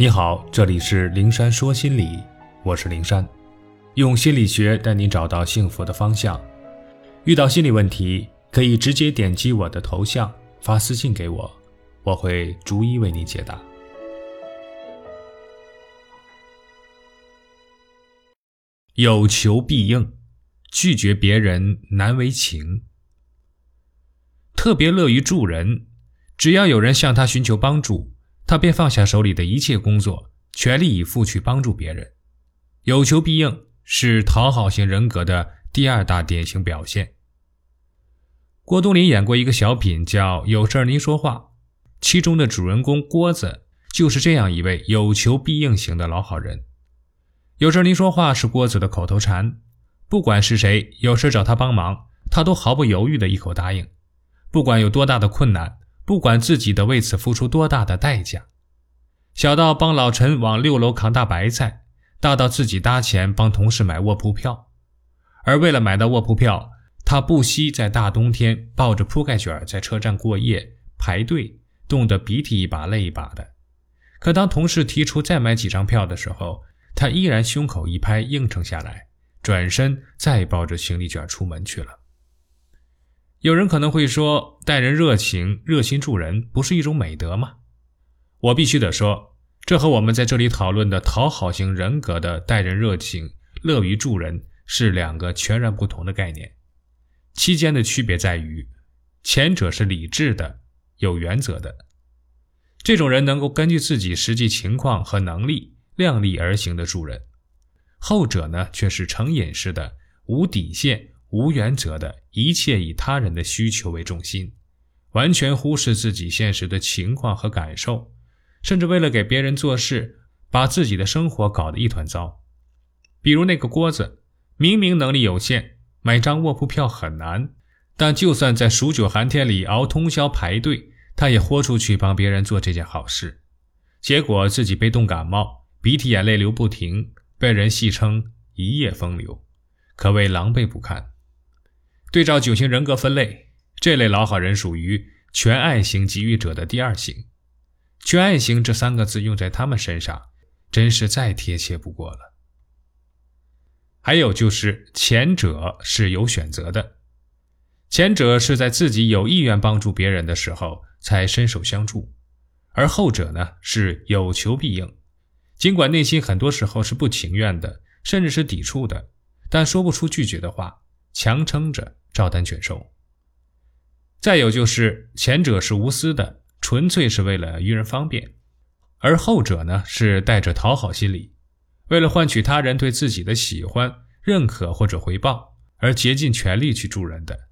你好，这里是灵山说心理，我是灵山，用心理学带你找到幸福的方向。遇到心理问题，可以直接点击我的头像发私信给我，我会逐一为你解答。有求必应，拒绝别人难为情。特别乐于助人，只要有人向他寻求帮助。他便放下手里的一切工作，全力以赴去帮助别人。有求必应是讨好型人格的第二大典型表现。郭冬临演过一个小品，叫《有事您说话》，其中的主人公郭子就是这样一位有求必应型的老好人。有事您说话是郭子的口头禅，不管是谁有事找他帮忙，他都毫不犹豫的一口答应，不管有多大的困难。不管自己的为此付出多大的代价，小到帮老陈往六楼扛大白菜，大到自己搭钱帮同事买卧铺票，而为了买到卧铺票，他不惜在大冬天抱着铺盖卷在车站过夜排队，冻得鼻涕一把泪一把的。可当同事提出再买几张票的时候，他依然胸口一拍应承下来，转身再抱着行李卷出门去了。有人可能会说，待人热情、热心助人不是一种美德吗？我必须得说，这和我们在这里讨论的讨好型人格的待人热情、乐于助人是两个全然不同的概念。期间的区别在于，前者是理智的、有原则的，这种人能够根据自己实际情况和能力量力而行的助人；后者呢，却是成瘾式的、无底线。无原则的一切以他人的需求为中心，完全忽视自己现实的情况和感受，甚至为了给别人做事，把自己的生活搞得一团糟。比如那个郭子，明明能力有限，买张卧铺票很难，但就算在数九寒天里熬通宵排队，他也豁出去帮别人做这件好事。结果自己被冻感冒，鼻涕眼泪流不停，被人戏称一夜风流，可谓狼狈不堪。对照九型人格分类，这类老好人属于全爱型给予者的第二型。全爱型这三个字用在他们身上，真是再贴切不过了。还有就是前者是有选择的，前者是在自己有意愿帮助别人的时候才伸手相助，而后者呢是有求必应，尽管内心很多时候是不情愿的，甚至是抵触的，但说不出拒绝的话，强撑着。照单全收。再有就是前者是无私的，纯粹是为了于人方便；而后者呢，是带着讨好心理，为了换取他人对自己的喜欢、认可或者回报，而竭尽全力去助人的。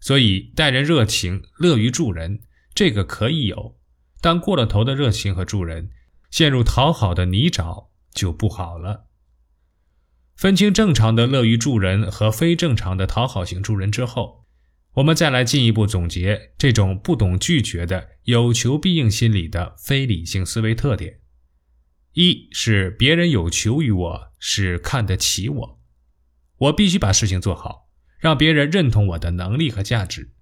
所以，待人热情、乐于助人，这个可以有，但过了头的热情和助人，陷入讨好的泥沼就不好了。分清正常的乐于助人和非正常的讨好型助人之后，我们再来进一步总结这种不懂拒绝的有求必应心理的非理性思维特点：一是别人有求于我，是看得起我，我必须把事情做好，让别人认同我的能力和价值。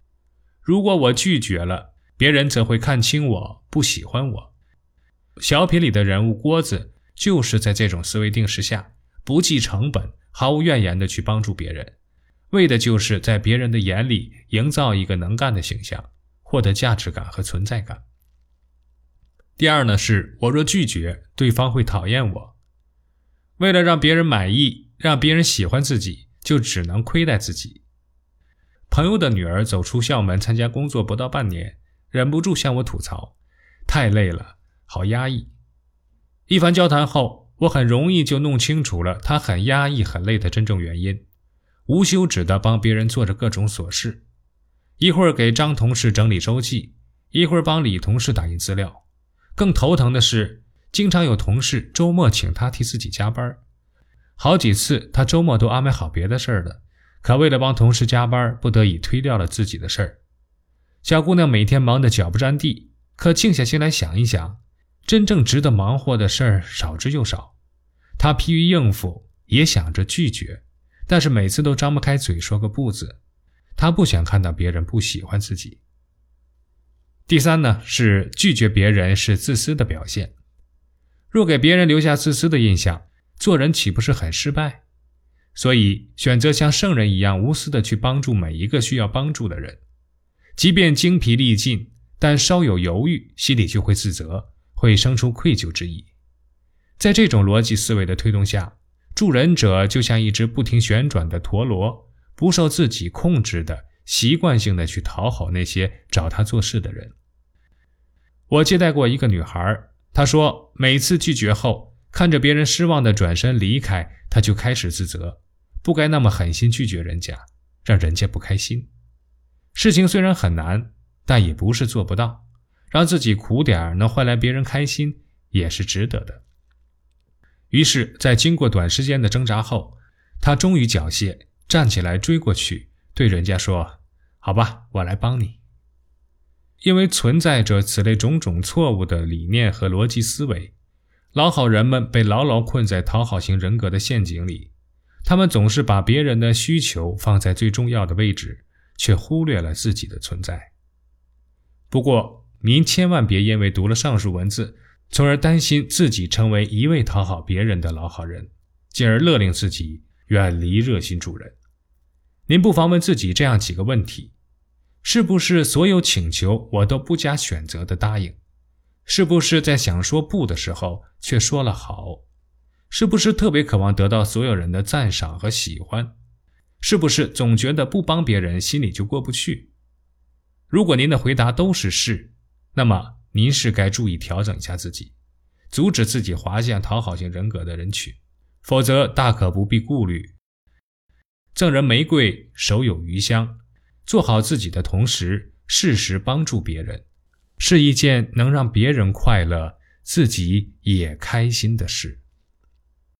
如果我拒绝了，别人则会看清我，不喜欢我。小品里的人物郭子就是在这种思维定式下。不计成本、毫无怨言的去帮助别人，为的就是在别人的眼里营造一个能干的形象，获得价值感和存在感。第二呢，是我若拒绝，对方会讨厌我。为了让别人满意，让别人喜欢自己，就只能亏待自己。朋友的女儿走出校门参加工作不到半年，忍不住向我吐槽：“太累了，好压抑。”一番交谈后。我很容易就弄清楚了他很压抑、很累的真正原因，无休止地帮别人做着各种琐事，一会儿给张同事整理周记，一会儿帮李同事打印资料。更头疼的是，经常有同事周末请他替自己加班，好几次他周末都安排好别的事儿了，可为了帮同事加班，不得已推掉了自己的事儿。小姑娘每天忙得脚不沾地，可静下心来想一想。真正值得忙活的事儿少之又少，他疲于应付，也想着拒绝，但是每次都张不开嘴说个不字。他不想看到别人不喜欢自己。第三呢，是拒绝别人是自私的表现。若给别人留下自私的印象，做人岂不是很失败？所以选择像圣人一样无私的去帮助每一个需要帮助的人，即便精疲力尽，但稍有犹豫，心里就会自责，会生出愧疚之意。在这种逻辑思维的推动下，助人者就像一只不停旋转的陀螺，不受自己控制的习惯性的去讨好那些找他做事的人。我接待过一个女孩，她说每次拒绝后，看着别人失望的转身离开，她就开始自责。不该那么狠心拒绝人家，让人家不开心。事情虽然很难，但也不是做不到。让自己苦点能换来别人开心，也是值得的。于是，在经过短时间的挣扎后，他终于缴械，站起来追过去，对人家说：“好吧，我来帮你。”因为存在着此类种种错误的理念和逻辑思维，老好人们被牢牢困在讨好型人格的陷阱里。他们总是把别人的需求放在最重要的位置，却忽略了自己的存在。不过，您千万别因为读了上述文字，从而担心自己成为一味讨好别人的老好人，进而勒令自己远离热心助人。您不妨问自己这样几个问题：是不是所有请求我都不加选择的答应？是不是在想说不的时候却说了好？是不是特别渴望得到所有人的赞赏和喜欢？是不是总觉得不帮别人心里就过不去？如果您的回答都是是，那么您是该注意调整一下自己，阻止自己滑向讨好型人格的人群，否则大可不必顾虑。赠人玫瑰，手有余香。做好自己的同时，适时帮助别人，是一件能让别人快乐、自己也开心的事。